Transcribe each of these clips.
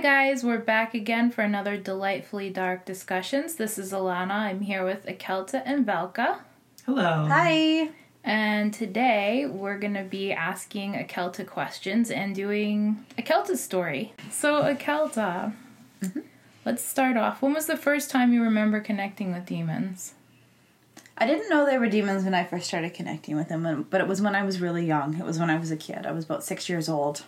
Hi, guys. We're back again for another delightfully dark discussions. This is Alana. I'm here with Akelta and Velka. Hello. Hi. And today we're going to be asking Akelta questions and doing Akelta's story. So, Akelta, mm-hmm. let's start off. When was the first time you remember connecting with demons? I didn't know they were demons when I first started connecting with them, but it was when I was really young. It was when I was a kid. I was about six years old.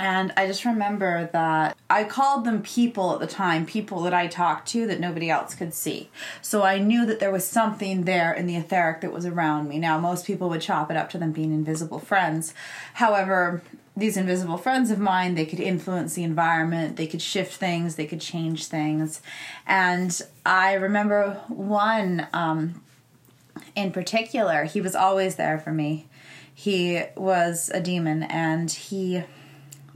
And I just remember that I called them people at the time, people that I talked to that nobody else could see. So I knew that there was something there in the etheric that was around me. Now, most people would chop it up to them being invisible friends. However, these invisible friends of mine, they could influence the environment, they could shift things, they could change things. And I remember one um, in particular, he was always there for me. He was a demon and he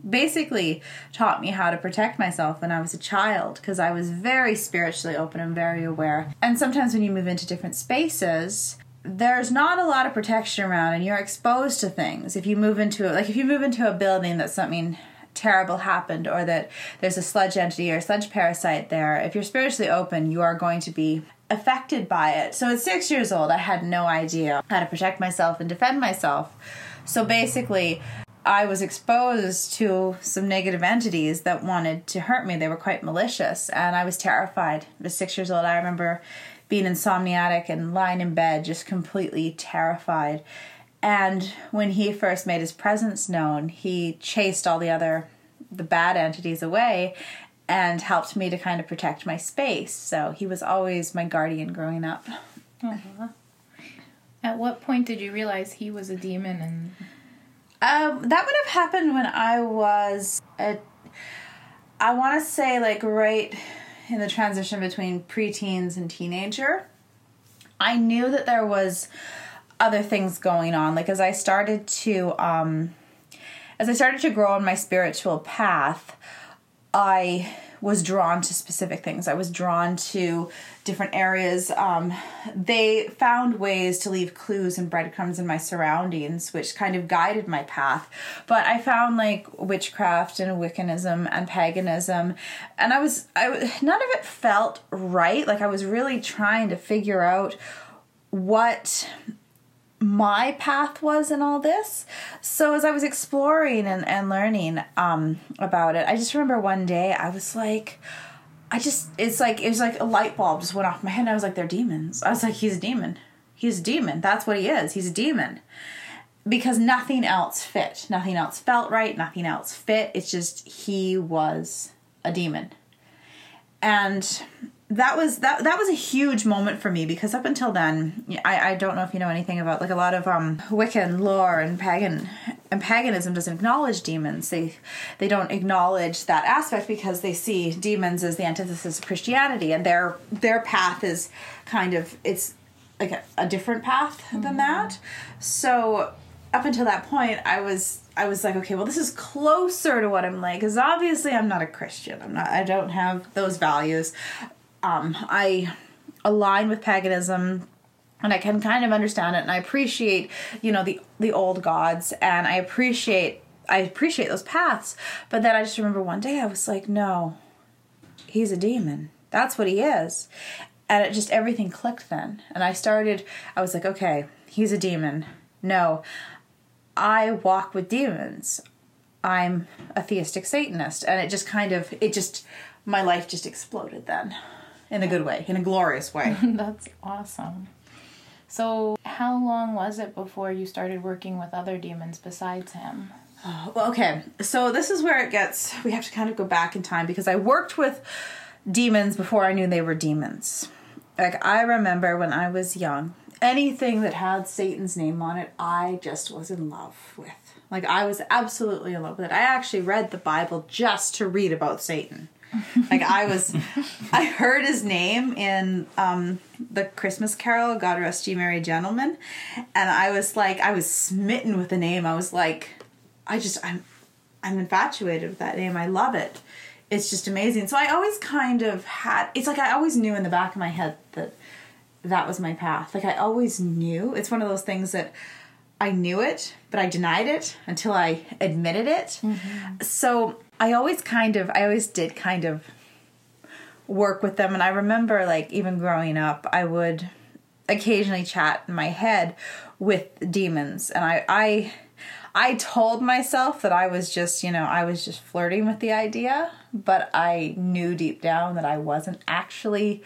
basically taught me how to protect myself when I was a child because I was very spiritually open and very aware. And sometimes when you move into different spaces, there's not a lot of protection around and you're exposed to things. If you move into like if you move into a building that something terrible happened or that there's a sludge entity or sludge parasite there, if you're spiritually open, you are going to be affected by it. So at 6 years old, I had no idea how to protect myself and defend myself. So basically, I was exposed to some negative entities that wanted to hurt me. They were quite malicious, and I was terrified. I was six years old. I remember being insomniatic and lying in bed, just completely terrified. And when he first made his presence known, he chased all the other, the bad entities away and helped me to kind of protect my space. So he was always my guardian growing up. Uh-huh. At what point did you realize he was a demon and Um, that would have happened when I was a, I want to say like right in the transition between preteens and teenager. I knew that there was other things going on. Like as I started to, um, as I started to grow on my spiritual path, I was drawn to specific things. I was drawn to different areas. Um, they found ways to leave clues and breadcrumbs in my surroundings, which kind of guided my path. But I found like witchcraft and Wiccanism and paganism, and I was I none of it felt right. Like I was really trying to figure out what my path was in all this. So as I was exploring and, and learning um, about it, I just remember one day I was like, I just it's like it was like a light bulb just went off my head. And I was like, they're demons. I was like, he's a demon. He's a demon. That's what he is. He's a demon. Because nothing else fit. Nothing else felt right. Nothing else fit. It's just he was a demon. And that was that that was a huge moment for me because up until then I, I don't know if you know anything about like a lot of um Wiccan lore and pagan and paganism doesn't acknowledge demons. They they don't acknowledge that aspect because they see demons as the antithesis of Christianity and their their path is kind of it's like a, a different path than that. So up until that point I was I was like okay well this is closer to what I'm like because obviously I'm not a Christian. I'm not I don't have those values um, I align with paganism and I can kind of understand it and I appreciate, you know, the the old gods and I appreciate I appreciate those paths. But then I just remember one day I was like, no, he's a demon. That's what he is. And it just everything clicked then. And I started I was like, okay, he's a demon. No. I walk with demons. I'm a theistic Satanist. And it just kind of it just my life just exploded then in a good way, in a glorious way. That's awesome. So, how long was it before you started working with other demons besides him? well, okay, so this is where it gets, we have to kind of go back in time because I worked with demons before I knew they were demons. Like, I remember when I was young, anything that had Satan's name on it, I just was in love with. Like, I was absolutely in love with it. I actually read the Bible just to read about Satan like I was, I heard his name in um, the Christmas Carol, "God Rest Ye Merry Gentlemen," and I was like, I was smitten with the name. I was like, I just, I'm, I'm infatuated with that name. I love it. It's just amazing. So I always kind of had. It's like I always knew in the back of my head that that was my path. Like I always knew. It's one of those things that. I knew it, but I denied it until I admitted it. So I always kind of, I always did kind of work with them. And I remember, like, even growing up, I would occasionally chat in my head with demons. And I, I, I told myself that I was just, you know, I was just flirting with the idea, but I knew deep down that I wasn't actually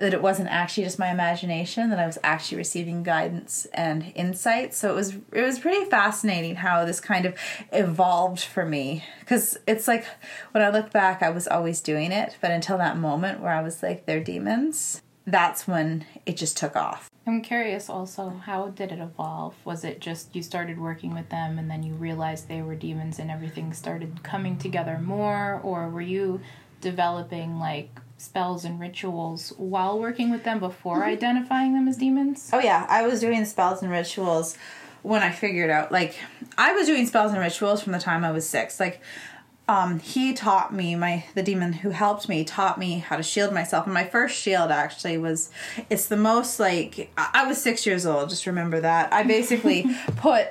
that it wasn't actually just my imagination that I was actually receiving guidance and insight. So it was it was pretty fascinating how this kind of evolved for me cuz it's like when I look back I was always doing it, but until that moment where I was like they're demons, that's when it just took off. I'm curious also, how did it evolve? Was it just you started working with them and then you realized they were demons and everything started coming together more or were you developing like spells and rituals while working with them before mm-hmm. identifying them as demons? Oh yeah, I was doing spells and rituals when I figured out like I was doing spells and rituals from the time I was 6. Like um, he taught me my the demon who helped me taught me how to shield myself and my first shield actually was it's the most like i was six years old just remember that i basically put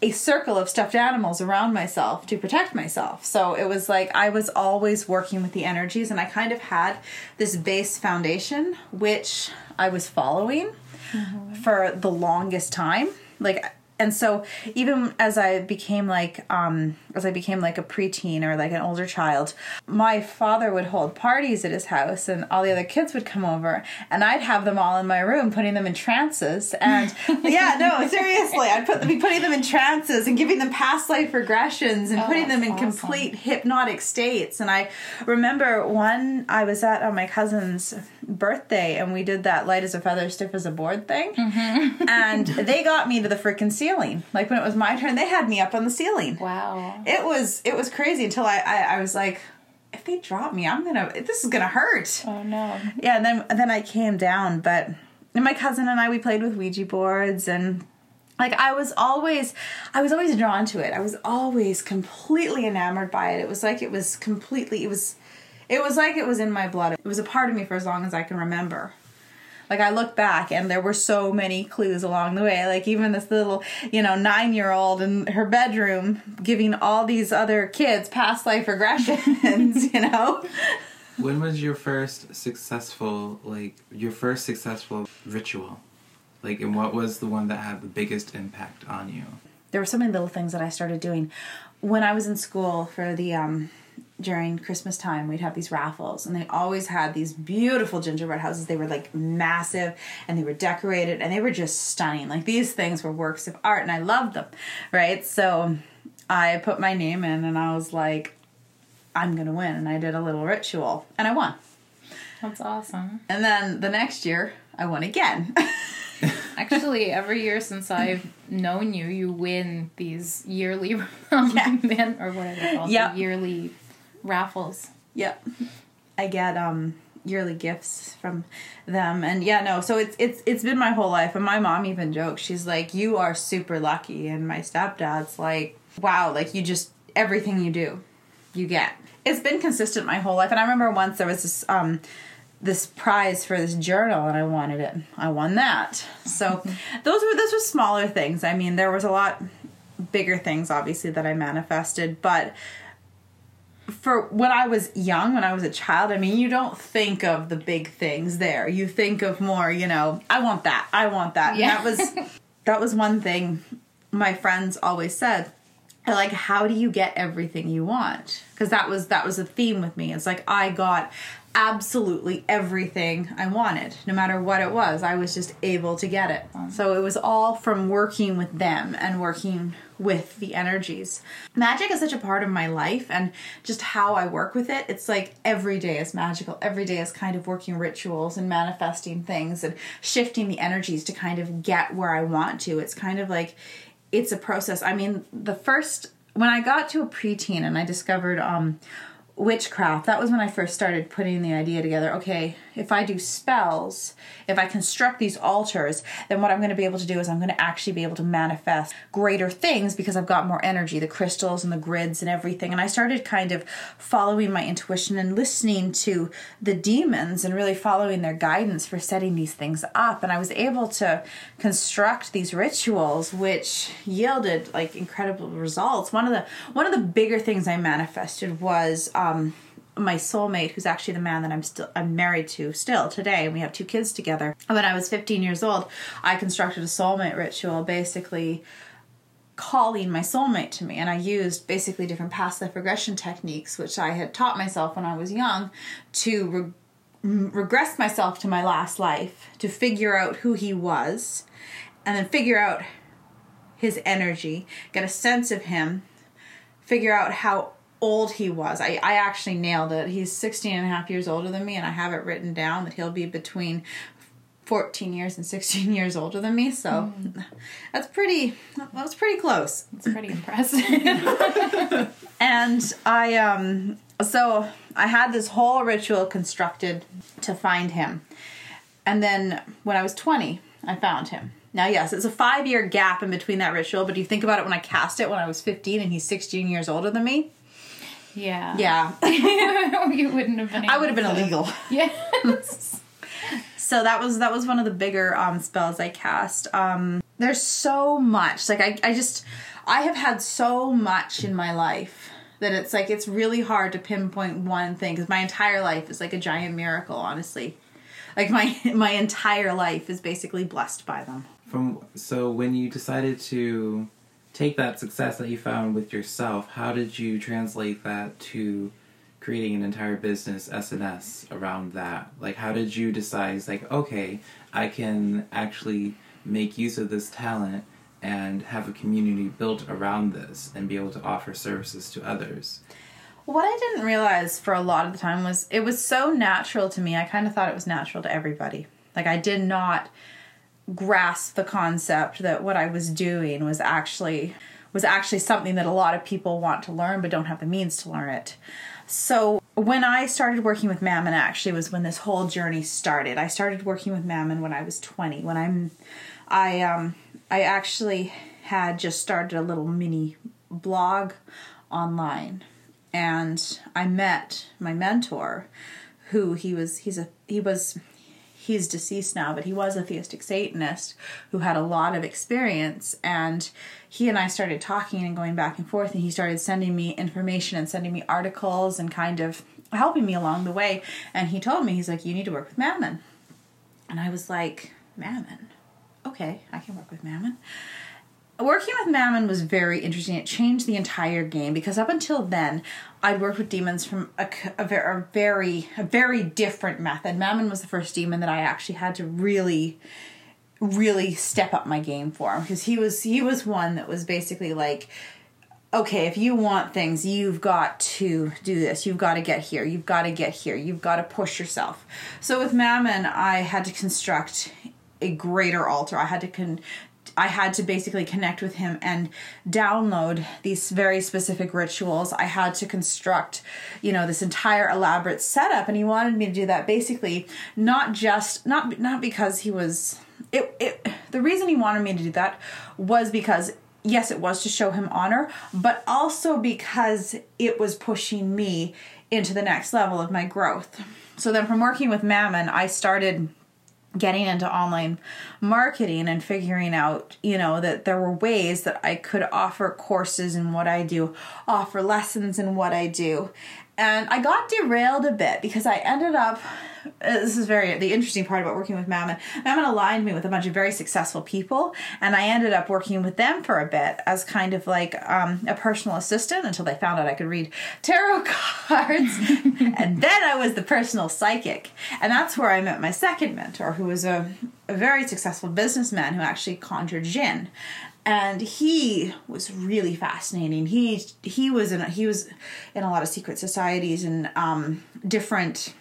a circle of stuffed animals around myself to protect myself. So it was like I was always working with the energies, and I kind of had this base foundation which I was following mm-hmm. for the longest time. Like and so even as I became like um as I became like a preteen or like an older child, my father would hold parties at his house and all the other kids would come over and I'd have them all in my room putting them in trances and yeah, no, seriously, I'd put be putting them in trances and giving them past life regressions and oh, putting them in awesome. complete hypnotic states. And I remember one I was at on my cousin's birthday and we did that light as a feather, stiff as a board thing. Mm-hmm. and they got me to the freaking ceiling. Like when it was my turn, they had me up on the ceiling. Wow. It was it was crazy until I I, I was like, if they drop me, I'm gonna this is gonna hurt. Oh no. Yeah, and then and then I came down, but and my cousin and I we played with Ouija boards and like I was always I was always drawn to it. I was always completely enamored by it. It was like it was completely it was it was like it was in my blood. It was a part of me for as long as I can remember. Like I look back and there were so many clues along the way. Like even this little, you know, nine year old in her bedroom giving all these other kids past life regressions, you know? When was your first successful, like, your first successful ritual? Like, and what was the one that had the biggest impact on you? There were so many little things that I started doing. When I was in school for the um, during Christmas time, we'd have these raffles, and they always had these beautiful gingerbread houses. They were like massive and they were decorated and they were just stunning. Like these things were works of art, and I loved them, right? So I put my name in and I was like, I'm gonna win. And I did a little ritual and I won. That's awesome. And then the next year, I won again. Actually, every year since I've known you, you win these yearly yeah. or whatever they're called yep. yearly raffles. Yep. I get um yearly gifts from them and yeah no so it's it's it's been my whole life and my mom even jokes she's like you are super lucky and my stepdad's like wow like you just everything you do you get it's been consistent my whole life and i remember once there was this um this prize for this journal and I wanted it. I won that. So those were those were smaller things. I mean, there was a lot bigger things obviously that I manifested, but for when I was young, when I was a child, I mean, you don't think of the big things there. You think of more, you know, I want that. I want that. Yeah. that was that was one thing my friends always said. Like, how do you get everything you want? Because that was that was a theme with me. It's like I got absolutely everything I wanted, no matter what it was. I was just able to get it. So it was all from working with them and working with the energies. Magic is such a part of my life and just how I work with it. It's like every day is magical. Every day is kind of working rituals and manifesting things and shifting the energies to kind of get where I want to. It's kind of like it's a process. I mean, the first when I got to a preteen and I discovered um witchcraft. That was when i first started putting the idea together. Okay if I do spells, if I construct these altars, then what I'm going to be able to do is I'm going to actually be able to manifest greater things because I've got more energy, the crystals and the grids and everything. And I started kind of following my intuition and listening to the demons and really following their guidance for setting these things up. And I was able to construct these rituals which yielded like incredible results. One of the one of the bigger things I manifested was um my soulmate, who's actually the man that I'm still I'm married to still today, and we have two kids together. When I was 15 years old, I constructed a soulmate ritual, basically calling my soulmate to me, and I used basically different past life regression techniques, which I had taught myself when I was young, to re- regress myself to my last life to figure out who he was, and then figure out his energy, get a sense of him, figure out how old he was. I, I actually nailed it. He's 16 and a half years older than me, and I have it written down that he'll be between 14 years and 16 years older than me. So mm. that's pretty, that was pretty close. It's pretty impressive. and I, um, so I had this whole ritual constructed to find him. And then when I was 20, I found him. Now, yes, it's a five year gap in between that ritual, but you think about it when I cast it when I was 15 and he's 16 years older than me. Yeah. Yeah. you wouldn't have been. I would have been to. illegal. Yes. so that was that was one of the bigger um, spells I cast. Um, there's so much. Like I, I just I have had so much in my life that it's like it's really hard to pinpoint one thing because my entire life is like a giant miracle. Honestly, like my my entire life is basically blessed by them. From so when you decided to take that success that you found with yourself, how did you translate that to creating an entire business SNS around that? Like, how did you decide, like, okay, I can actually make use of this talent and have a community built around this and be able to offer services to others? What I didn't realize for a lot of the time was it was so natural to me. I kind of thought it was natural to everybody. Like, I did not grasp the concept that what I was doing was actually was actually something that a lot of people want to learn but don't have the means to learn it. So when I started working with Mammon actually was when this whole journey started. I started working with Mammon when I was 20. When I'm I um I actually had just started a little mini blog online and I met my mentor who he was he's a he was he's deceased now, but he was a theistic Satanist who had a lot of experience. And he and I started talking and going back and forth, and he started sending me information and sending me articles and kind of helping me along the way. And he told me, he's like, You need to work with Mammon. And I was like, Mammon? Okay, I can work with Mammon working with Mammon was very interesting. It changed the entire game because up until then, I'd worked with demons from a, a, a, very a very different method. Mammon was the first demon that I actually had to really really step up my game for because he was he was one that was basically like okay if you want things you've got to do this. You've got to get here. You've got to get here. You've got to push yourself. So with mammon i had to construct a greater altar. I had to con- I had to basically connect with him and download these very specific rituals. I had to construct, you know, this entire elaborate setup and he wanted me to do that basically not just not not because he was it it the reason he wanted me to do that was because yes, it was to show him honor, but also because it was pushing me into the next level of my growth. So then from working with Mammon, I started getting into online marketing and figuring out, you know, that there were ways that I could offer courses in what I do, offer lessons in what I do. And I got derailed a bit because I ended up uh, this is very the interesting part about working with Mammon. Mammon aligned me with a bunch of very successful people, and I ended up working with them for a bit as kind of like um, a personal assistant until they found out I could read tarot cards, and then I was the personal psychic, and that's where I met my second mentor, who was a, a very successful businessman who actually conjured jinn and he was really fascinating. He he was in he was in a lot of secret societies and um, different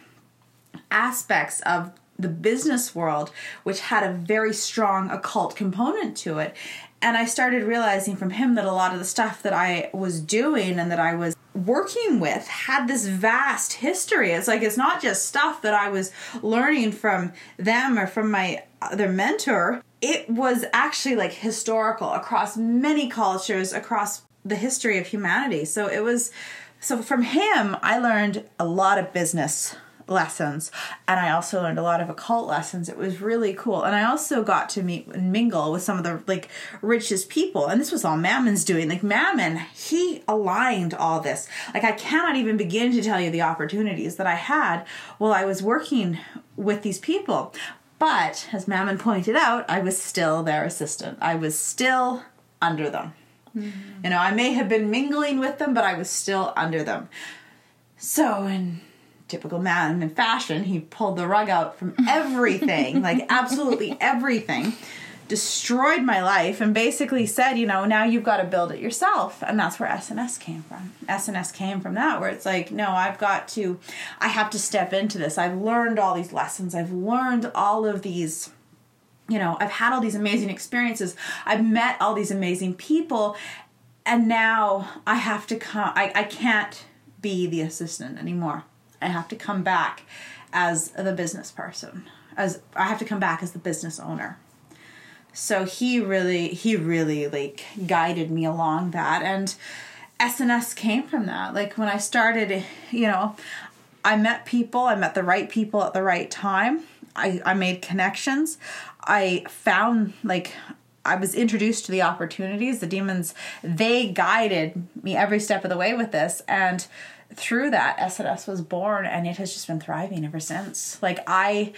aspects of the business world, which had a very strong occult component to it. And I started realizing from him that a lot of the stuff that I was doing and that I was working with had this vast history. It's like it's not just stuff that I was learning from them or from my other mentor. It was actually like historical across many cultures, across the history of humanity. So it was so from him I learned a lot of business lessons and I also learned a lot of occult lessons. It was really cool. And I also got to meet and mingle with some of the like richest people. And this was all Mammon's doing. Like Mammon, he aligned all this. Like I cannot even begin to tell you the opportunities that I had while I was working with these people. But as Mammon pointed out, I was still their assistant. I was still under them. Mm-hmm. You know, I may have been mingling with them, but I was still under them. So, in typical Mammon fashion, he pulled the rug out from everything, like absolutely everything, destroyed my life, and basically said, you know, now you've got to build it yourself. And that's where SNS came from. SNS came from that, where it's like, no, I've got to, I have to step into this. I've learned all these lessons, I've learned all of these. You know, I've had all these amazing experiences. I've met all these amazing people, and now I have to come. I, I can't be the assistant anymore. I have to come back as the business person. As I have to come back as the business owner. So he really he really like guided me along that and SNS came from that. Like when I started, you know, I met people, I met the right people at the right time. I, I made connections. I found like I was introduced to the opportunities. The demons, they guided me every step of the way with this. And through that, SNS was born and it has just been thriving ever since. Like, I,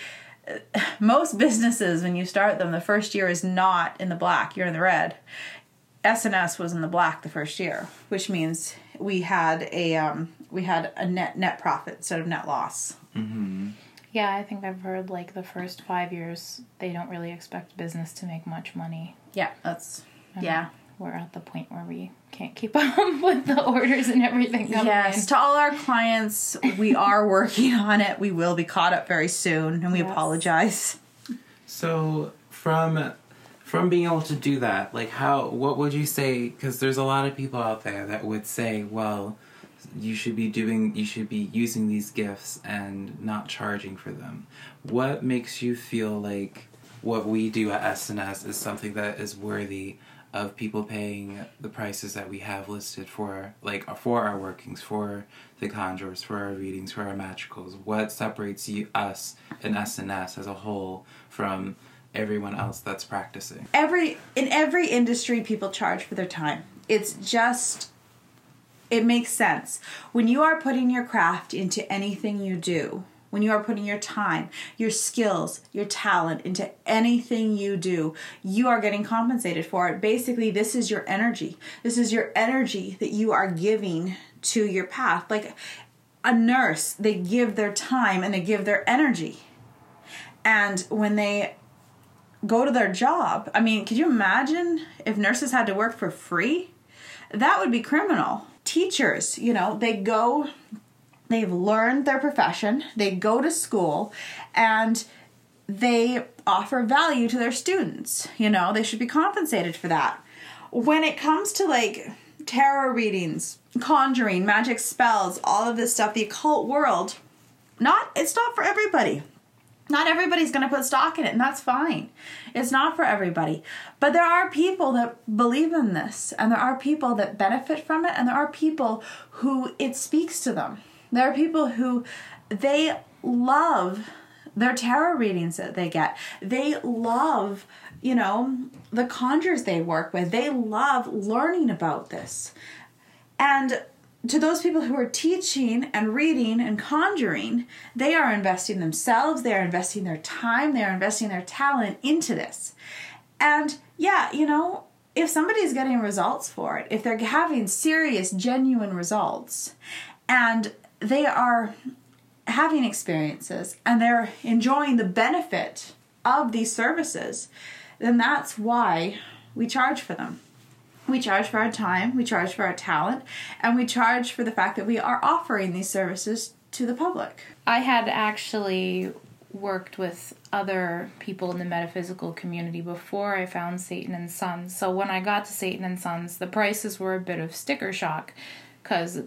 most businesses, when you start them, the first year is not in the black, you're in the red. SNS was in the black the first year, which means we had a um, we had a net net profit instead of net loss. Mm-hmm. Yeah, I think I've heard like the first five years they don't really expect business to make much money. Yeah, that's yeah we're at the point where we can't keep up with the orders and everything. Yes, in. to all our clients, we are working on it. We will be caught up very soon, and we yes. apologize. So from from being able to do that, like how what would you say? Because there's a lot of people out there that would say, well. You should be doing. You should be using these gifts and not charging for them. What makes you feel like what we do at SNS is something that is worthy of people paying the prices that we have listed for like for our workings for the conjures for our readings for our magicals. What separates you us and sns as a whole from everyone else that's practicing? Every in every industry people charge for their time. It's just it makes sense. When you are putting your craft into anything you do when you are putting your time, your skills, your talent into anything you do, you are getting compensated for it. Basically, this is your energy. This is your energy that you are giving to your path. Like a nurse, they give their time and they give their energy. And when they go to their job, I mean, could you imagine if nurses had to work for free? That would be criminal. Teachers, you know, they go they've learned their profession, they go to school, and they offer value to their students. You know, they should be compensated for that. When it comes to like tarot readings, conjuring, magic spells, all of this stuff, the occult world, not it's not for everybody. Not everybody's going to put stock in it, and that's fine. It's not for everybody. But there are people that believe in this, and there are people that benefit from it, and there are people who it speaks to them. There are people who they love their tarot readings that they get. They love, you know, the conjures they work with. They love learning about this. And to those people who are teaching and reading and conjuring, they are investing themselves, they are investing their time, they are investing their talent into this. And yeah, you know, if somebody's getting results for it, if they're having serious, genuine results, and they are having experiences and they're enjoying the benefit of these services, then that's why we charge for them. We charge for our time, we charge for our talent, and we charge for the fact that we are offering these services to the public. I had actually worked with other people in the metaphysical community before I found Satan and Sons. So when I got to Satan and Sons, the prices were a bit of sticker shock because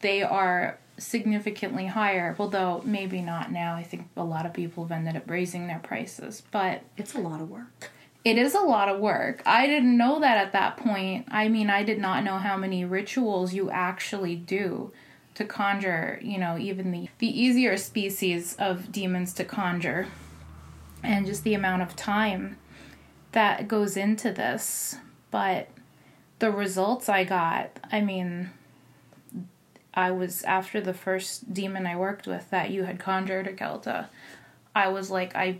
they are significantly higher. Although maybe not now. I think a lot of people have ended up raising their prices, but It's a lot of work. it is a lot of work. I didn't know that at that point. I mean, I did not know how many rituals you actually do to conjure, you know, even the the easier species of demons to conjure. And just the amount of time that goes into this. But the results I got, I mean, I was after the first demon I worked with that you had conjured Akelta. I was like I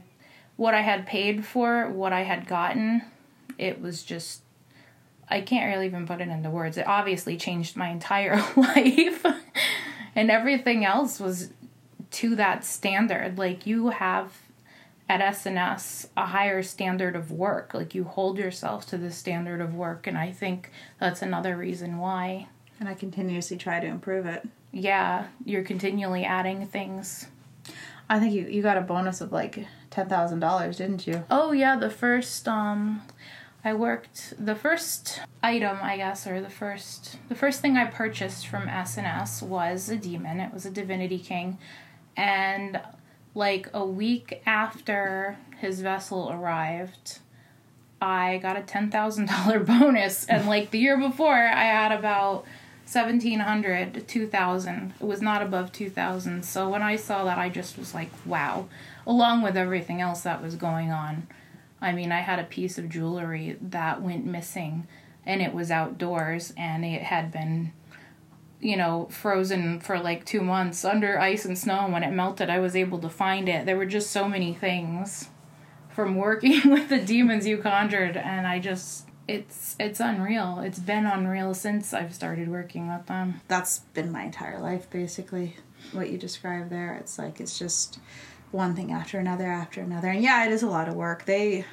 what I had paid for, what I had gotten, it was just I can't really even put it into words. It obviously changed my entire life. and everything else was to that standard. Like you have at SNS a higher standard of work. Like you hold yourself to the standard of work and I think that's another reason why And I continuously try to improve it. yeah, you're continually adding things. I think you, you got a bonus of like $10,000, didn't you? Oh yeah, the first um I worked the first item, I guess, or the first the first thing I purchased from SNS was a demon. It was a Divinity King. And like a week after his vessel arrived, I got a ten thousand dollar bonus. And like the year before I had about 1700 to 2000 it was not above 2000 so when i saw that i just was like wow. Along with everything else that was going on. I mean i had a piece of jewelry that went missing and it was outdoors and it had been you know frozen for like 2 months under ice and snow. And when it melted i was able to find it. There were just so many things from working with the demons you conjured and i just it's it's unreal it's been unreal since i've started working with them That's been my entire life, basically. What you describe there. It's like, it's just one thing after another after another. And yeah, it is a lot of work. They.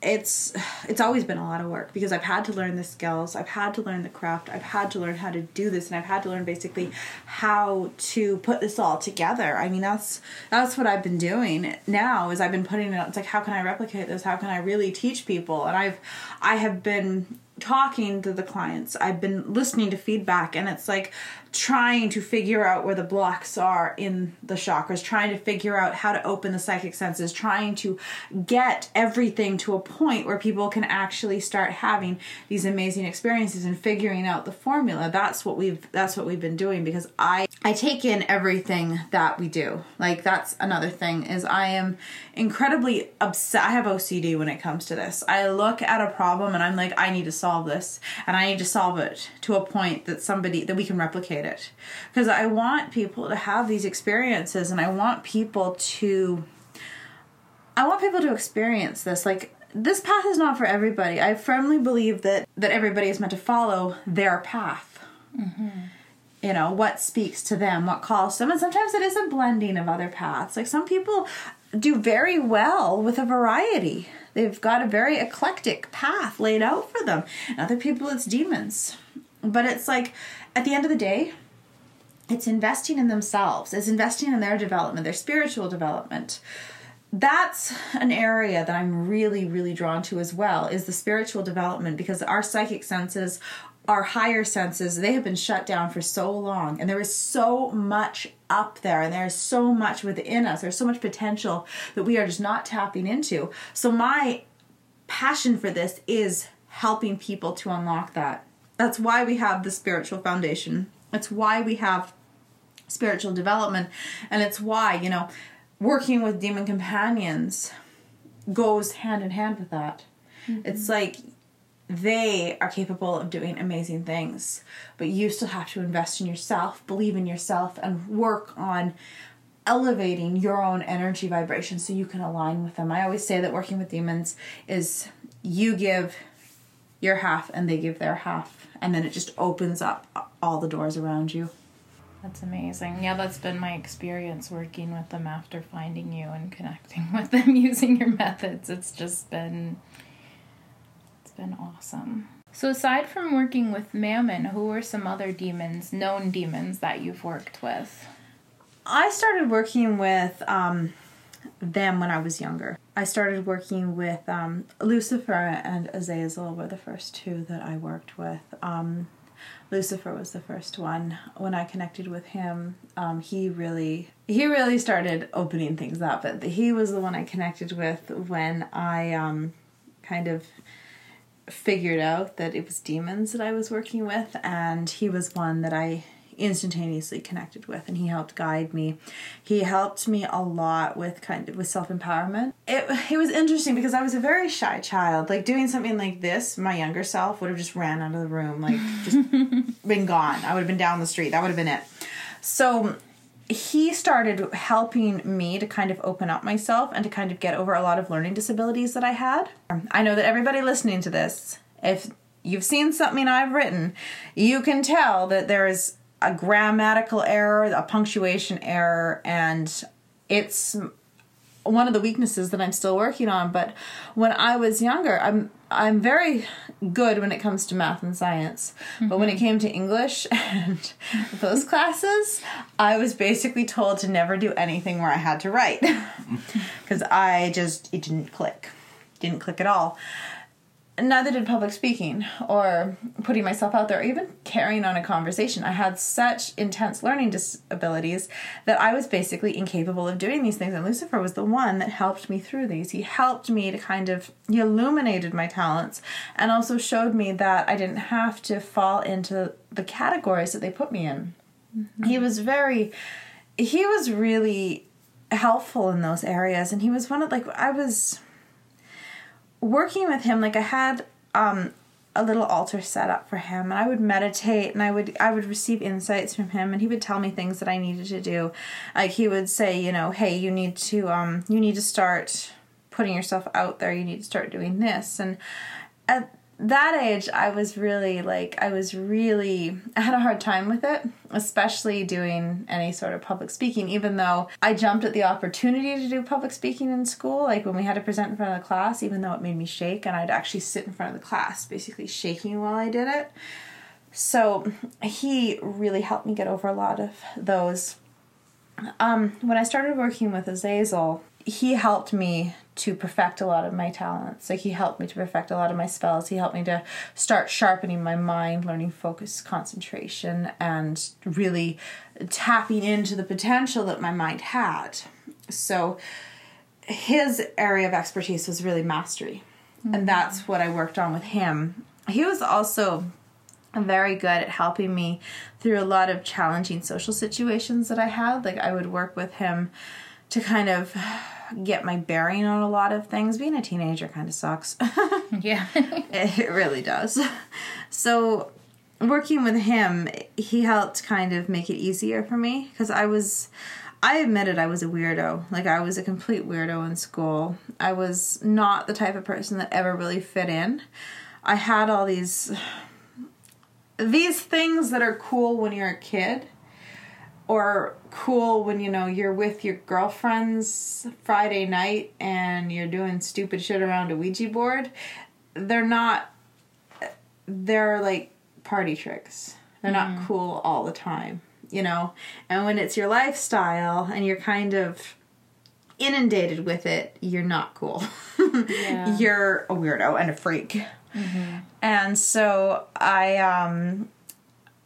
It's it's always been a lot of work because I've had to learn the skills, I've had to learn the craft, I've had to learn how to do this, and I've had to learn basically how to put this all together. I mean, that's that's what I've been doing now. Is I've been putting it. It's like, how can I replicate this? How can I really teach people? And I've I have been talking to the clients. I've been listening to feedback and it's like trying to figure out where the blocks are in the chakras, trying to figure out how to open the psychic senses, trying to get everything to a point where people can actually start having these amazing experiences and figuring out the formula. That's what we've that's what we've been doing because I I take in everything that we do. Like that's another thing is I am incredibly upset. I have OCD when it comes to this. I look at a problem and I'm like I need to solve this and I need to solve it to a point that somebody that we can replicate it. Because I want people to have these experiences and I want people to I want people to experience this. Like this path is not for everybody. I firmly believe that that everybody is meant to follow their path. Mm-hmm. You know what speaks to them what calls them and sometimes it is a blending of other paths. Like some people do very well with a variety. They've got a very eclectic path laid out for them. And other people it's demons. But it's like at the end of the day it's investing in themselves it's investing in their development their spiritual development that's an area that I'm really, really drawn to as well is the spiritual development because our psychic senses, our higher senses, they have been shut down for so long. And there is so much up there and there's so much within us. There's so much potential that we are just not tapping into. So my passion for this is helping people to unlock that. That's why we have the spiritual foundation. That's why we have spiritual development. And it's why, you know, working with demon companions goes hand in hand with that. Mm-hmm. It's like they are capable of doing amazing things, but you still have to invest in yourself, believe in yourself, and work on elevating your own energy vibration so you can align with them. I always say that working with demons is you give your half and they give their half, and then it just opens up all the doors around you. That's amazing. Yeah, that's been my experience working with them after finding you and connecting with them using your methods. It's just been it's been awesome. So aside from working with Mammon, who are some other demons, known demons that you've worked with? I started working with um, them when I was younger. I started working with um, Lucifer and Azazel were the first two that I worked with. Um, Lucifer was the first one. When I connected with him, um, he really he really started opening things up. But he was the one I connected with when I um, kind of figured out that it was demons that I was working with, and he was one that I instantaneously connected with and he helped guide me. He helped me a lot with kind of with self-empowerment. It, it was interesting because i was a very shy child. Like doing something like this my younger self would have just ran out of the room like just been gone. I would have been down the street. That would have been it. So he started helping me to kind of open up myself and to kind of get over a lot of learning disabilities that I had. I know that everybody listening to this, if you've seen something I've written, you can tell that there is a grammatical error, a punctuation error, and it's one of the weaknesses that I'm still working on. But when I was younger, I'm I'm very good when it comes to math and science. Mm-hmm. But when it came to English and those classes, I was basically told to never do anything where I had to write because I just it didn't click, didn't click at all neither did public speaking or putting myself out there or even carrying on a conversation. I had such intense learning disabilities that I was basically incapable of doing these things. And Lucifer was the one that helped me through these. He helped me to kind of, he illuminated my talents and also showed me that I didn't have to fall into the categories that they put me in. Mm-hmm. He was very, he was really helpful in those areas. And he was one of, like, I was working with him, like I had um, a little altar set up for him, and I would meditate, and I would I would receive insights from him, and he would tell me things that I needed to do. Like he would say, you know, hey, you need to um, you need to start putting yourself out there. You need to start doing this, and at that age i was really like i was really i had a hard time with it especially doing any sort of public speaking even though i jumped at the opportunity to do public speaking in school like when we had to present in front of the class even though it made me shake and i'd actually sit in front of the class basically shaking while i did it. So he really helped me get over a lot of those. Um, when i started working with azazel he helped me to perfect a lot of my talents. Like he helped me to perfect a lot of my spells. He helped me to start sharpening my mind, learning focus, concentration, and really tapping into the potential that my mind had. So his area of expertise was really mastery. Mm-hmm. And that's what I worked on with him. He was also very good at helping me through a lot of challenging social situations that I had. Like I would work with him to kind of get my bearing on a lot of things. Being a teenager kind of sucks. yeah. it really does. So, working with him, he helped kind of make it easier for me because I was. I admitted I was a weirdo. Like, I was a complete weirdo in school. I was not the type of person that ever really fit in. I had all these. These things that are cool when you're a kid or cool when you know you're with your girlfriends Friday night and you're doing stupid shit around a Ouija board. They're not they're like party tricks. They're mm. not cool all the time, you know? And when it's your lifestyle and you're kind of inundated with it, you're not cool. yeah. You're a weirdo and a freak. Mm-hmm. And so I um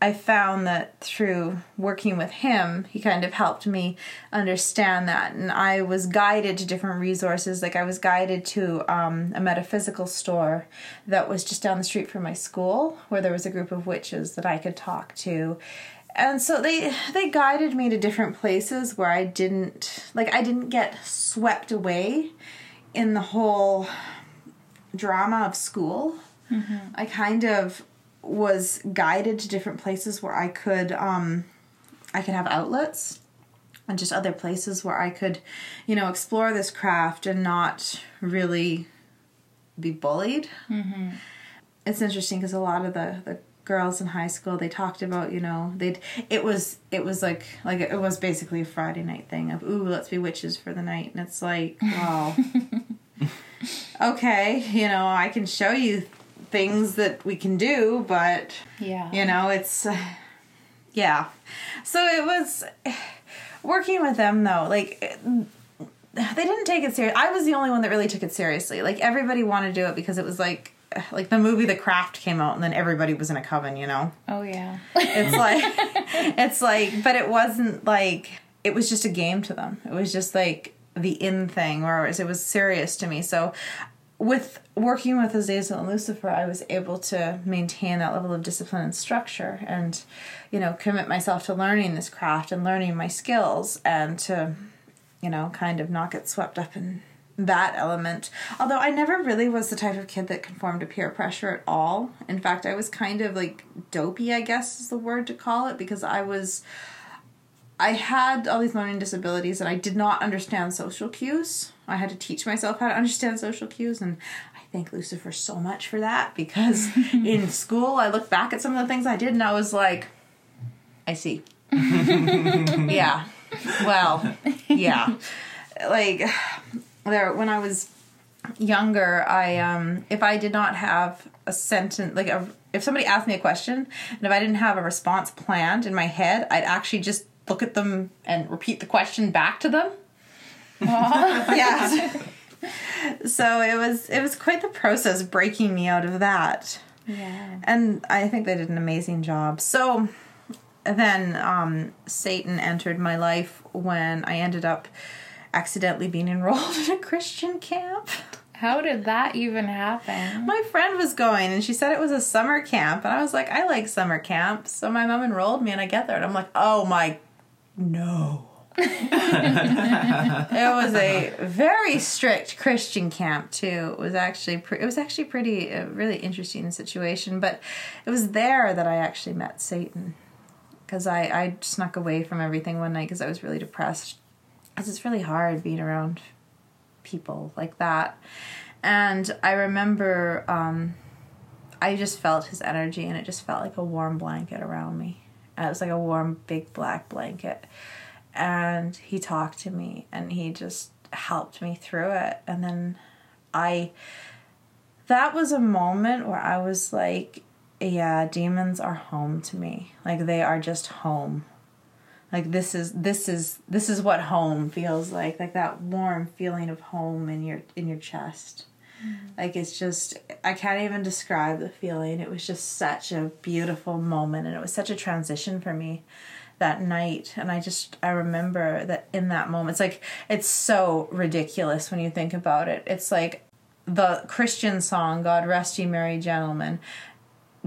I found that through working with him, he kind of helped me understand that. And I was guided to different resources. Like I was guided to um, a metaphysical store that was just down the street from my school, where there was a group of witches that I could talk to. And so they they guided me to different places where I didn't like I didn't get swept away in the whole drama of school. Mm-hmm. I kind of was guided to different places where I could um I could have outlets and just other places where I could, you know, explore this craft and not really be bullied. Mm-hmm. It's interesting because a lot of the the girls in high school they talked about you know they'd it was it was like like it was basically a friday night thing of ooh let's be witches for the night and it's like wow okay you know i can show you things that we can do, but yeah, you know, it's uh, yeah. So it was working with them though, like they didn't take it serious. I was the only one that really took it seriously. Like everybody wanted to do it because it was like like the movie The Craft came out and then everybody was in a coven, you know. Oh yeah. It's like it's like but it wasn't like it was just a game to them. It was just like the in thing whereas it was serious to me. So with working with Azazel and Lucifer, I was able to maintain that level of discipline and structure and, you know, commit myself to learning this craft and learning my skills and to, you know, kind of not get swept up in that element. Although I never really was the type of kid that conformed to peer pressure at all. In fact, I was kind of like dopey, I guess is the word to call it, because I was. I had all these learning disabilities and I did not understand social cues. I had to teach myself how to understand social cues, and thank Lucifer so much for that because in school I look back at some of the things I did and I was like, I see. yeah. Well, yeah. Like there when I was younger, I um if I did not have a sentence like a if somebody asked me a question and if I didn't have a response planned in my head, I'd actually just look at them and repeat the question back to them. yeah. so it was it was quite the process breaking me out of that. Yeah. And I think they did an amazing job. So then um, Satan entered my life when I ended up accidentally being enrolled in a Christian camp. How did that even happen? My friend was going and she said it was a summer camp. And I was like, I like summer camp. So my mom enrolled me and I get there and I'm like, oh my, no. it was a very strict Christian camp too. It was actually pre- it was actually pretty a really interesting situation. But it was there that I actually met Satan because I I snuck away from everything one night because I was really depressed. Because it's really hard being around people like that. And I remember um, I just felt his energy and it just felt like a warm blanket around me. It was like a warm, big black blanket. And he talked to me and he just helped me through it. And then I, that was a moment where I was like, yeah, demons are home to me. Like they are just home like this is this is this is what home feels like like that warm feeling of home in your in your chest mm. like it's just i can't even describe the feeling it was just such a beautiful moment and it was such a transition for me that night and i just i remember that in that moment it's like it's so ridiculous when you think about it it's like the christian song god rest ye merry gentlemen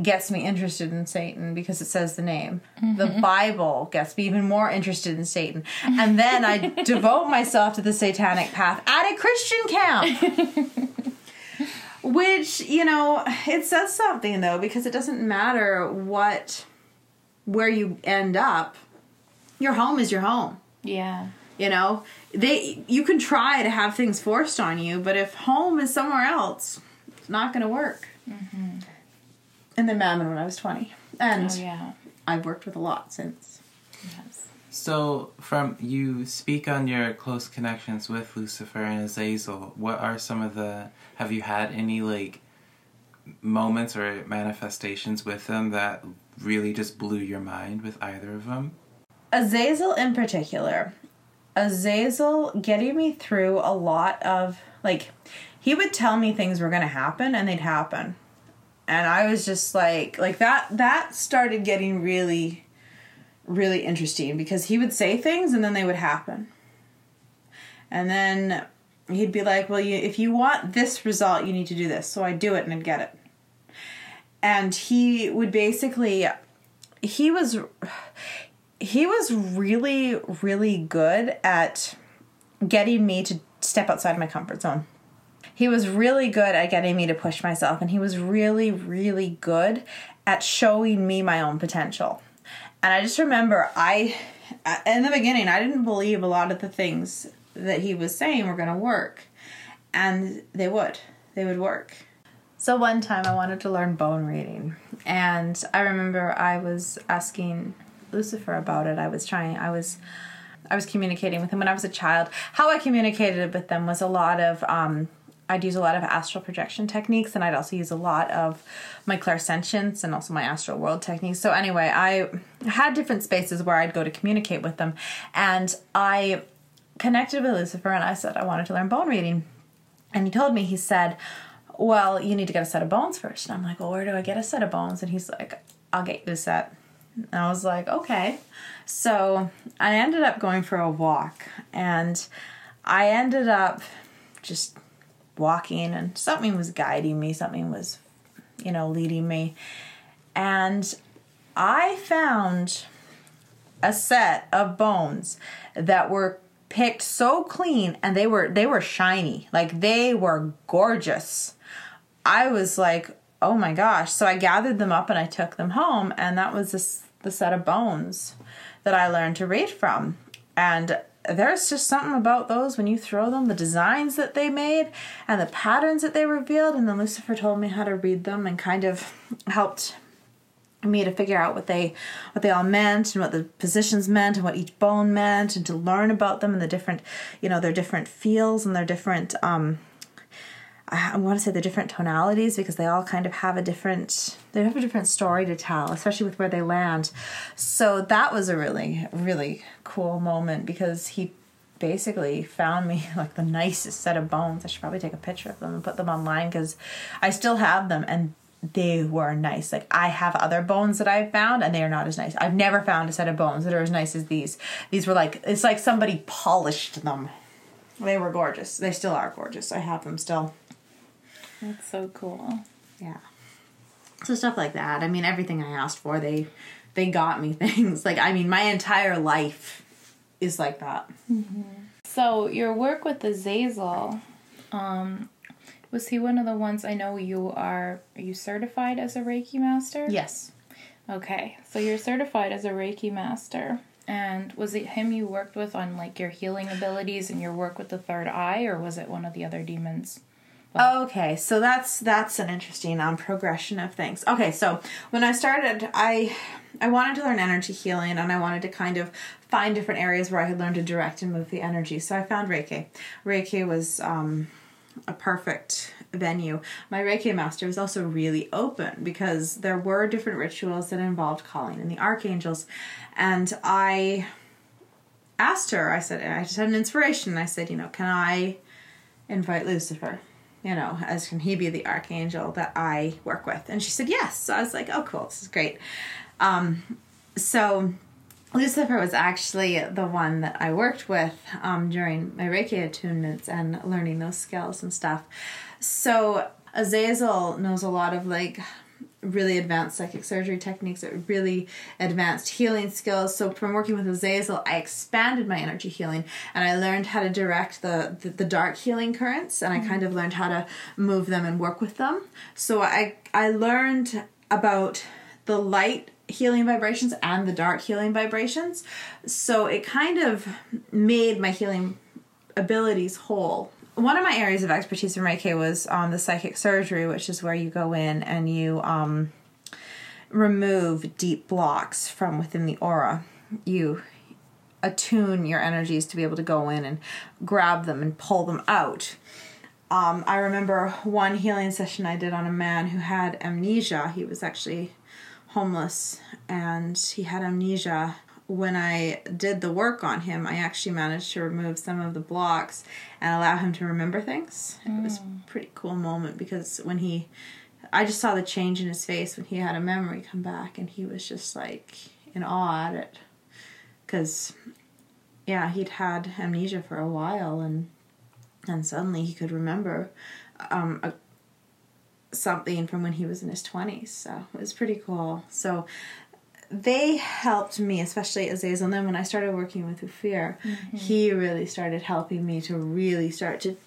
gets me interested in Satan because it says the name. Mm-hmm. The Bible gets me even more interested in Satan. And then I devote myself to the satanic path at a Christian camp. Which, you know, it says something though because it doesn't matter what where you end up. Your home is your home. Yeah. You know, they you can try to have things forced on you, but if home is somewhere else, it's not going to work. Mm-hmm and then Mammon when I was 20. And oh, yeah. I've worked with a lot since. Yes. So, from you speak on your close connections with Lucifer and Azazel. What are some of the? Have you had any like moments or manifestations with them that really just blew your mind with either of them? Azazel in particular. Azazel getting me through a lot of like he would tell me things were going to happen and they'd happen and I was just like like that that started getting really really interesting because he would say things and then they would happen. And then he'd be like, "Well, you if you want this result, you need to do this." So I'd do it and I'd get it. And he would basically he was he was really really good at getting me to step outside my comfort zone. He was really good at getting me to push myself and he was really really good at showing me my own potential. And i just remember i in the beginning i didn't believe a lot of the things that he was saying were going to work. And they would. They would work. So one time i wanted to learn bone reading and i remember i was asking lucifer about it i was trying i was I was communicating with him when I was a child. How I communicated with them was a lot of um, I'd use a lot of astral projection techniques and I'd also use a lot of my clairsentience and also my astral world techniques. So anyway, I had different spaces where I'd go to communicate with them and I connected with Lucifer and I said I wanted to learn bone reading. And he told me, he said, well, you need to get a set of bones first. And I'm like, well, where do I get a set of bones? And he's like, I'll get you a set. And I was like, okay. So I ended up going for a walk and I ended up just walking and something was guiding me, something was, you know, leading me. And I found a set of bones that were picked so clean and they were they were shiny. Like they were gorgeous. I was like, "Oh my gosh." So I gathered them up and I took them home and that was this, the set of bones that I learned to read from. And there's just something about those when you throw them, the designs that they made and the patterns that they revealed. And then Lucifer told me how to read them and kind of helped me to figure out what they what they all meant and what the positions meant and what each bone meant and to learn about them and the different you know their different feels and their different um I want to say the different tonalities because they all kind of have a different they have a different story to tell, especially with where they land. So that was a really really cool moment because he basically found me like the nicest set of bones. I should probably take a picture of them and put them online because I still have them and they were nice. Like I have other bones that I've found and they are not as nice. I've never found a set of bones that are as nice as these. These were like it's like somebody polished them. They were gorgeous. They still are gorgeous. I have them still. That's so cool. Yeah. So stuff like that. I mean, everything I asked for, they they got me things. Like I mean, my entire life is like that. So your work with Azazel, um, was he one of the ones I know you are? Are you certified as a Reiki master? Yes. Okay, so you're certified as a Reiki master, and was it him you worked with on like your healing abilities and your work with the third eye, or was it one of the other demons? Okay, so that's that's an interesting um, progression of things. Okay, so when I started, I I wanted to learn energy healing, and I wanted to kind of find different areas where I could learn to direct and move the energy. So I found Reiki. Reiki was um, a perfect venue. My Reiki master was also really open because there were different rituals that involved calling in the archangels, and I asked her. I said, I just had an inspiration. I said, you know, can I invite Lucifer? You know, as can he be the archangel that I work with? And she said yes. So I was like, oh, cool, this is great. Um, so Lucifer was actually the one that I worked with um, during my Reiki attunements and learning those skills and stuff. So Azazel knows a lot of like really advanced psychic surgery techniques, really advanced healing skills. So from working with Azazel, I expanded my energy healing and I learned how to direct the, the, the dark healing currents and I mm-hmm. kind of learned how to move them and work with them. So I I learned about the light healing vibrations and the dark healing vibrations. So it kind of made my healing abilities whole one of my areas of expertise in Reiki was on the psychic surgery, which is where you go in and you um, remove deep blocks from within the aura. You attune your energies to be able to go in and grab them and pull them out. Um, I remember one healing session I did on a man who had amnesia. He was actually homeless and he had amnesia when I did the work on him, I actually managed to remove some of the blocks and allow him to remember things. Mm. It was a pretty cool moment because when he, I just saw the change in his face when he had a memory come back and he was just like in awe at it. Because, yeah, he'd had amnesia for a while and and suddenly he could remember um, a, something from when he was in his 20s. So it was pretty cool. So they helped me, especially Azazel. And then when I started working with Ufir, mm-hmm. he really started helping me to really start to,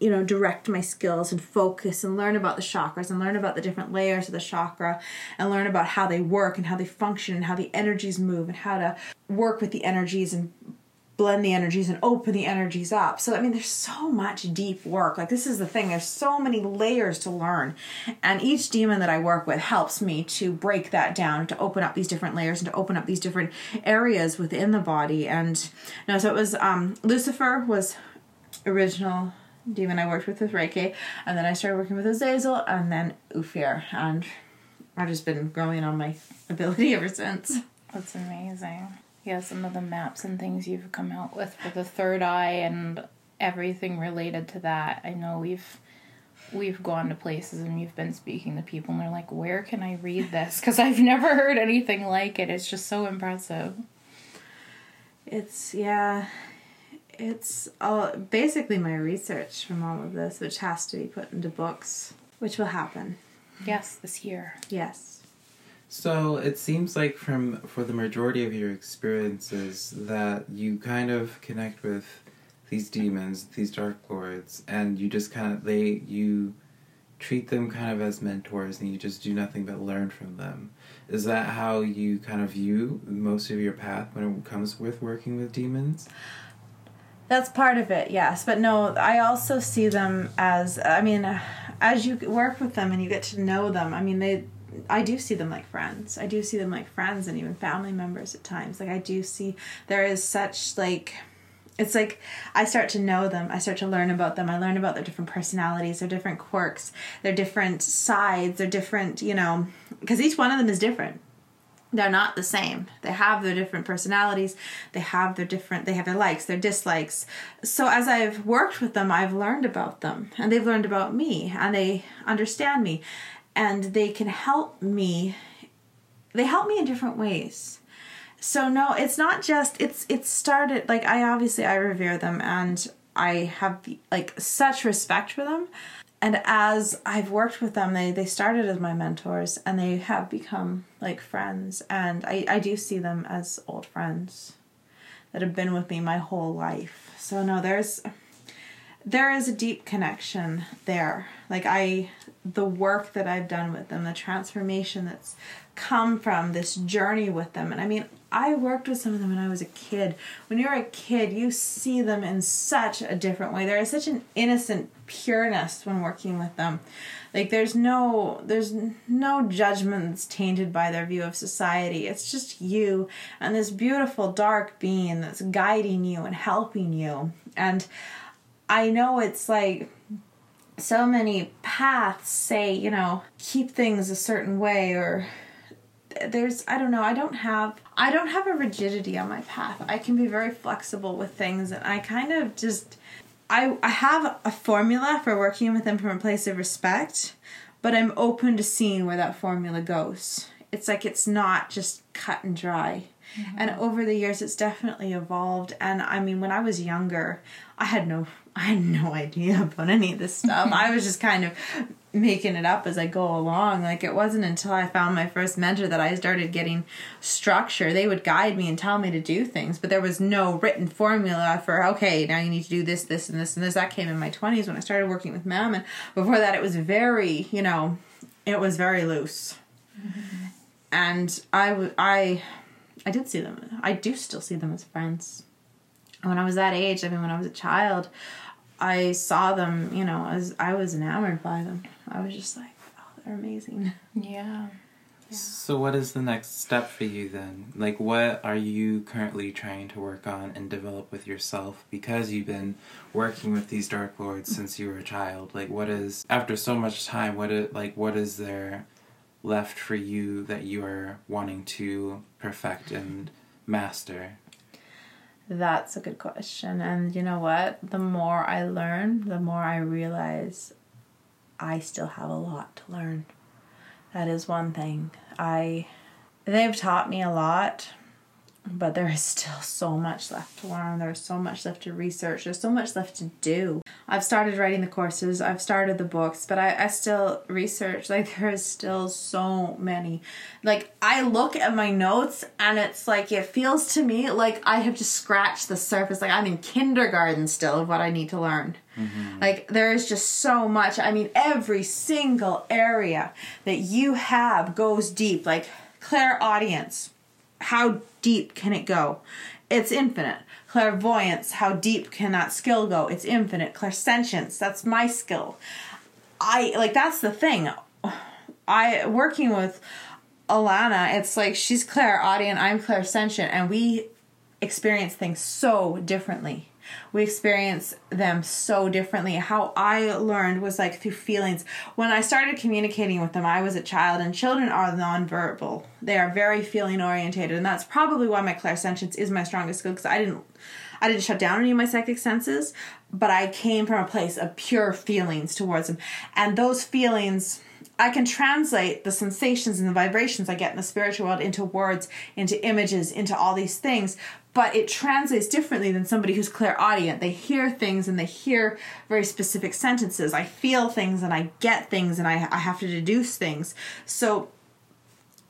you know, direct my skills and focus and learn about the chakras and learn about the different layers of the chakra and learn about how they work and how they function and how the energies move and how to work with the energies and blend the energies and open the energies up. So I mean there's so much deep work. Like this is the thing, there's so many layers to learn. And each demon that I work with helps me to break that down, to open up these different layers and to open up these different areas within the body. And no, so it was um Lucifer was original demon I worked with with Reiki, and then I started working with Azazel and then Ufir and I've just been growing on my ability ever since. That's amazing yeah, some of the maps and things you've come out with for the third eye and everything related to that. I know we've we've gone to places and you've been speaking to people and they're like, "Where can I read this?" Cuz I've never heard anything like it. It's just so impressive. It's yeah. It's all basically my research from all of this, which has to be put into books, which will happen. Yes, this year. Yes. So it seems like from for the majority of your experiences that you kind of connect with these demons, these dark lords, and you just kind of they you treat them kind of as mentors and you just do nothing but learn from them. Is that how you kind of view most of your path when it comes with working with demons? That's part of it, yes. But no, I also see them as I mean, as you work with them and you get to know them, I mean, they I do see them like friends. I do see them like friends and even family members at times. Like I do see there is such like it's like I start to know them. I start to learn about them. I learn about their different personalities, their different quirks, their different sides, their different, you know, because each one of them is different. They're not the same. They have their different personalities. They have their different, they have their likes, their dislikes. So as I've worked with them, I've learned about them and they've learned about me and they understand me and they can help me. They help me in different ways. So no it's not just it's it started like i obviously i revere them and i have like such respect for them. And as i've worked with them they they started as my mentors and they have become like friends. And i i do see them as old friends that have been with me my whole life. So no there's there is a deep connection there. Like i the work that i've done with them the transformation that's come from this journey with them. And I mean, I worked with some of them when I was a kid. When you're a kid, you see them in such a different way. There is such an innocent pureness when working with them. Like there's no there's no judgment that's tainted by their view of society. It's just you and this beautiful dark being that's guiding you and helping you. And I know it's like so many paths say, you know, keep things a certain way or there's I don't know, I don't have I don't have a rigidity on my path. I can be very flexible with things and I kind of just I I have a formula for working with them from a place of respect, but I'm open to seeing where that formula goes. It's like it's not just cut and dry. Mm-hmm. And over the years it's definitely evolved and I mean when I was younger, I had no I had no idea about any of this stuff. I was just kind of making it up as I go along. Like it wasn't until I found my first mentor that I started getting structure. They would guide me and tell me to do things, but there was no written formula for okay, now you need to do this, this, and this and this. That came in my twenties when I started working with Mammon, and before that, it was very, you know, it was very loose. Mm-hmm. And I, w- I, I did see them. I do still see them as friends. When I was that age, I mean, when I was a child, I saw them, you know, as I was enamored by them. I was just like, oh, they're amazing. Yeah. yeah. So, what is the next step for you then? Like, what are you currently trying to work on and develop with yourself because you've been working with these Dark Lords since you were a child? Like, what is, after so much time, what it, like, what is there left for you that you are wanting to perfect and master? That's a good question. And you know what? The more I learn, the more I realize I still have a lot to learn. That is one thing. I they've taught me a lot, but there is still so much left to learn. There's so much left to research. There's so much left to do. I've started writing the courses, I've started the books, but I, I still research. Like, there is still so many. Like, I look at my notes and it's like, it feels to me like I have just scratched the surface. Like, I'm in kindergarten still of what I need to learn. Mm-hmm. Like, there is just so much. I mean, every single area that you have goes deep. Like, Clairaudience, how deep can it go? It's infinite. Clairvoyance, how deep can that skill go? It's infinite. Clairsentience, that's my skill. I like that's the thing. I working with Alana, it's like she's clairaudient, I'm clairsentient, and we experience things so differently we experience them so differently. How I learned was like through feelings. When I started communicating with them, I was a child, and children are nonverbal. They are very feeling orientated, and that's probably why my clairsentience is my strongest skill because I didn't. I didn't shut down any of my psychic senses, but I came from a place of pure feelings towards them. And those feelings, I can translate the sensations and the vibrations I get in the spiritual world into words, into images, into all these things. But it translates differently than somebody who's clairaudient. They hear things and they hear very specific sentences. I feel things and I get things and I, I have to deduce things. So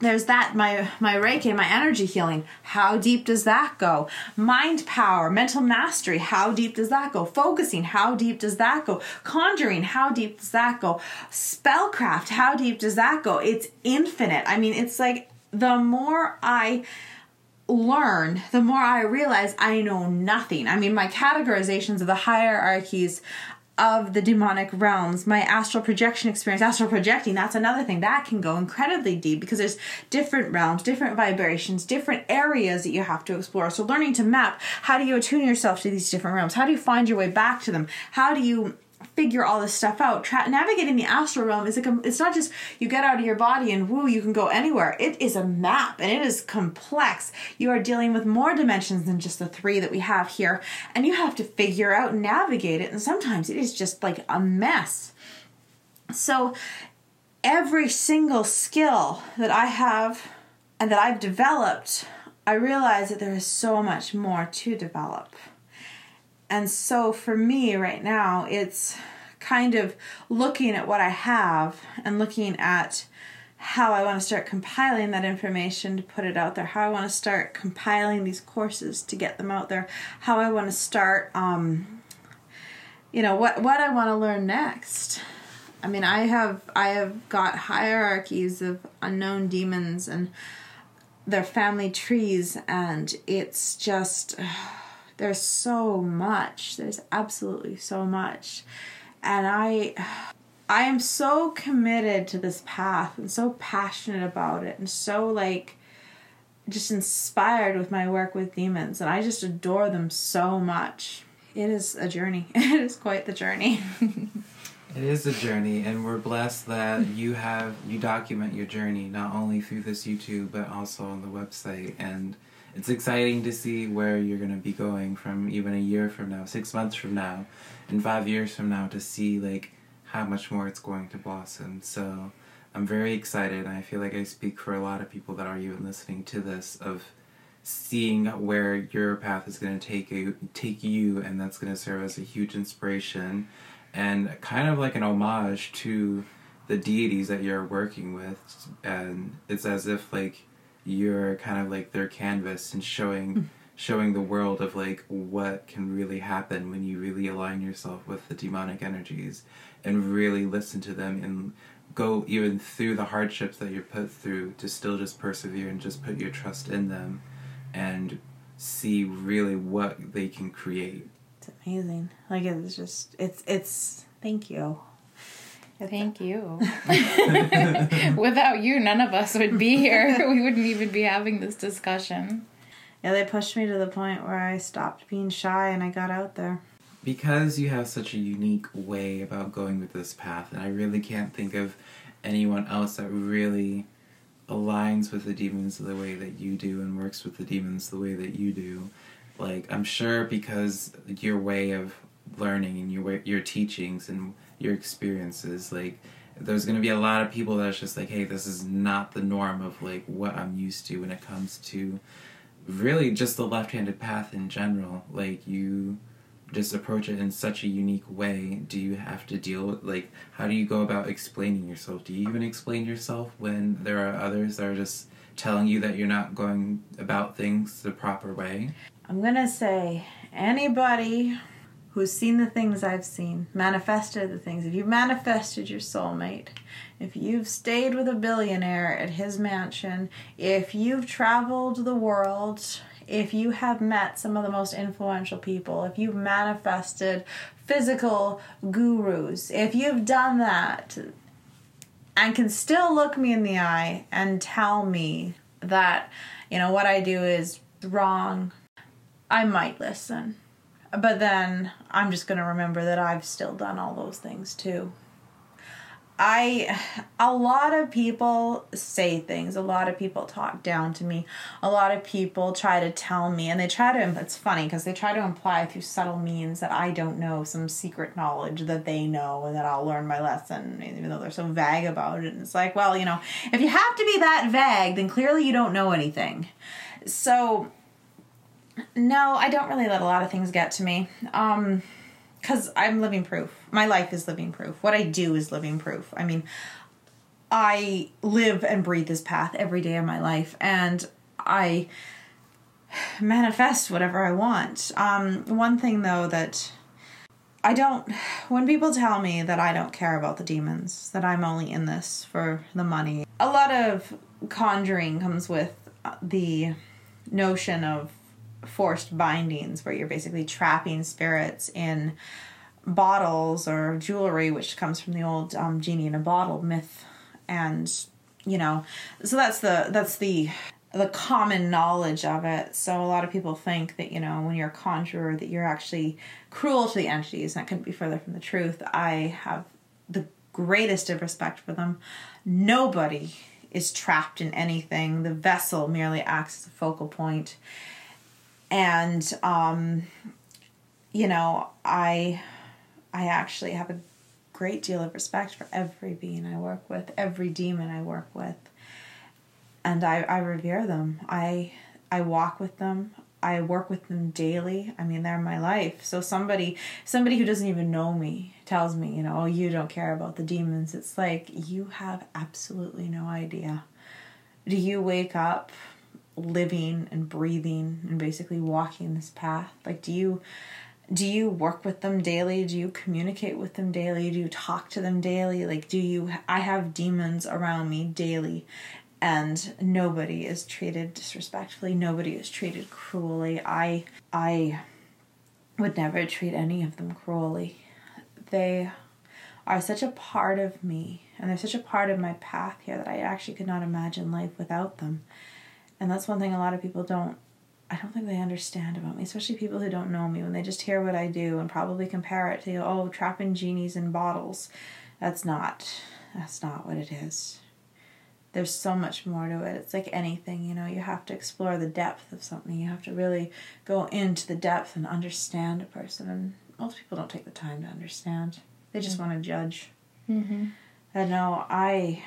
there's that my my reiki my energy healing. How deep does that go? Mind power mental mastery how deep does that go? Focusing how deep does that go? Conjuring how deep does that go? Spellcraft how deep does that go? It's infinite. I mean it's like the more i learn the more i realize i know nothing. I mean my categorizations of the hierarchies of the demonic realms my astral projection experience astral projecting that's another thing that can go incredibly deep because there's different realms different vibrations different areas that you have to explore. So learning to map how do you attune yourself to these different realms? How do you find your way back to them? How do you figure all this stuff out. Tra- navigating the astral realm is a, it's not just you get out of your body and woo, you can go anywhere. It is a map and it is complex. You are dealing with more dimensions than just the three that we have here, and you have to figure out and navigate it. And sometimes it is just like a mess. So every single skill that I have and that I've developed, I realize that there is so much more to develop. And so for me right now, it's kind of looking at what I have and looking at how I want to start compiling that information to put it out there, how I want to start compiling these courses to get them out there, how I want to start, um, you know, what what I want to learn next. I mean, I have I have got hierarchies of unknown demons and their family trees, and it's just. Uh, there's so much. There's absolutely so much. And I I am so committed to this path and so passionate about it and so like just inspired with my work with demons and I just adore them so much. It is a journey. It is quite the journey. It is a journey, and we're blessed that you have you document your journey not only through this YouTube but also on the website. And it's exciting to see where you're going to be going from even a year from now, six months from now, and five years from now to see like how much more it's going to blossom. So I'm very excited. I feel like I speak for a lot of people that are even listening to this of seeing where your path is going to take you, take you, and that's going to serve as a huge inspiration and kind of like an homage to the deities that you're working with. And it's as if like you're kind of like their canvas and showing mm. showing the world of like what can really happen when you really align yourself with the demonic energies and really listen to them and go even through the hardships that you're put through to still just persevere and just put your trust in them and see really what they can create. It's amazing. Like it's just it's it's thank you. Thank you. Without you, none of us would be here. We wouldn't even be having this discussion. Yeah, they pushed me to the point where I stopped being shy and I got out there. Because you have such a unique way about going with this path, and I really can't think of anyone else that really aligns with the demons the way that you do and works with the demons the way that you do. Like, I'm sure because your way of learning and your way, your teachings and your experiences. Like there's going to be a lot of people that's just like hey this is not the norm of like what i'm used to when it comes to really just the left-handed path in general. Like you just approach it in such a unique way. Do you have to deal with like how do you go about explaining yourself? Do you even explain yourself when there are others that are just telling you that you're not going about things the proper way? I'm gonna say anybody who's seen the things I've seen, manifested the things. If you've manifested your soulmate, if you've stayed with a billionaire at his mansion, if you've traveled the world, if you have met some of the most influential people, if you've manifested physical gurus, if you've done that and can still look me in the eye and tell me that, you know, what I do is wrong, I might listen but then I'm just going to remember that I've still done all those things too. I a lot of people say things. A lot of people talk down to me. A lot of people try to tell me, and they try to. It's funny because they try to imply through subtle means that I don't know some secret knowledge that they know, and that I'll learn my lesson, even though they're so vague about it. And it's like, well, you know, if you have to be that vague, then clearly you don't know anything. So, no, I don't really let a lot of things get to me. Um, because I'm living proof. My life is living proof. What I do is living proof. I mean, I live and breathe this path every day of my life, and I manifest whatever I want. Um, one thing though that I don't, when people tell me that I don't care about the demons, that I'm only in this for the money, a lot of conjuring comes with the notion of forced bindings where you're basically trapping spirits in bottles or jewelry, which comes from the old um, genie in a bottle myth, and you know, so that's the that's the the common knowledge of it. So a lot of people think that you know when you're a conjurer that you're actually cruel to the entities, and that couldn't be further from the truth. I have the greatest of respect for them. Nobody is trapped in anything. The vessel merely acts as a focal point and um, you know, I I actually have a great deal of respect for every being I work with, every demon I work with, and I I revere them. I I walk with them. I work with them daily. I mean, they're my life. So somebody somebody who doesn't even know me tells me, you know, oh, you don't care about the demons. It's like you have absolutely no idea. Do you wake up living and breathing and basically walking this path? Like do you do you work with them daily? Do you communicate with them daily? Do you talk to them daily? Like do you I have demons around me daily and nobody is treated disrespectfully. Nobody is treated cruelly. I I would never treat any of them cruelly. They are such a part of me and they're such a part of my path here that I actually could not imagine life without them. And that's one thing a lot of people don't I don't think they understand about me, especially people who don't know me when they just hear what I do and probably compare it to oh trapping genies in bottles. That's not that's not what it is. There's so much more to it. It's like anything, you know, you have to explore the depth of something. You have to really go into the depth and understand a person. And most people don't take the time to understand. They just mm-hmm. want to judge. Mm-hmm. And no, I,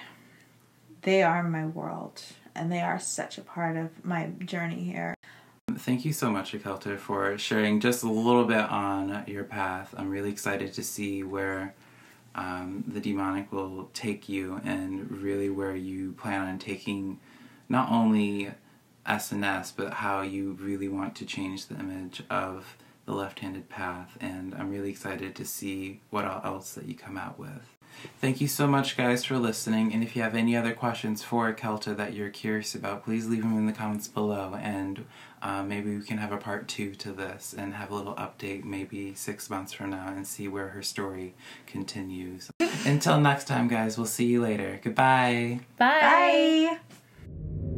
they are my world and they are such a part of my journey here. Thank you so much, Akelta, for sharing just a little bit on your path. I'm really excited to see where um, the demonic will take you and really where you plan on taking not only S&S, but how you really want to change the image of the left handed path. And I'm really excited to see what else that you come out with. Thank you so much, guys, for listening. And if you have any other questions for Akelta that you're curious about, please leave them in the comments below. And uh, maybe we can have a part two to this and have a little update maybe six months from now and see where her story continues. Until next time, guys, we'll see you later. Goodbye. Bye. Bye.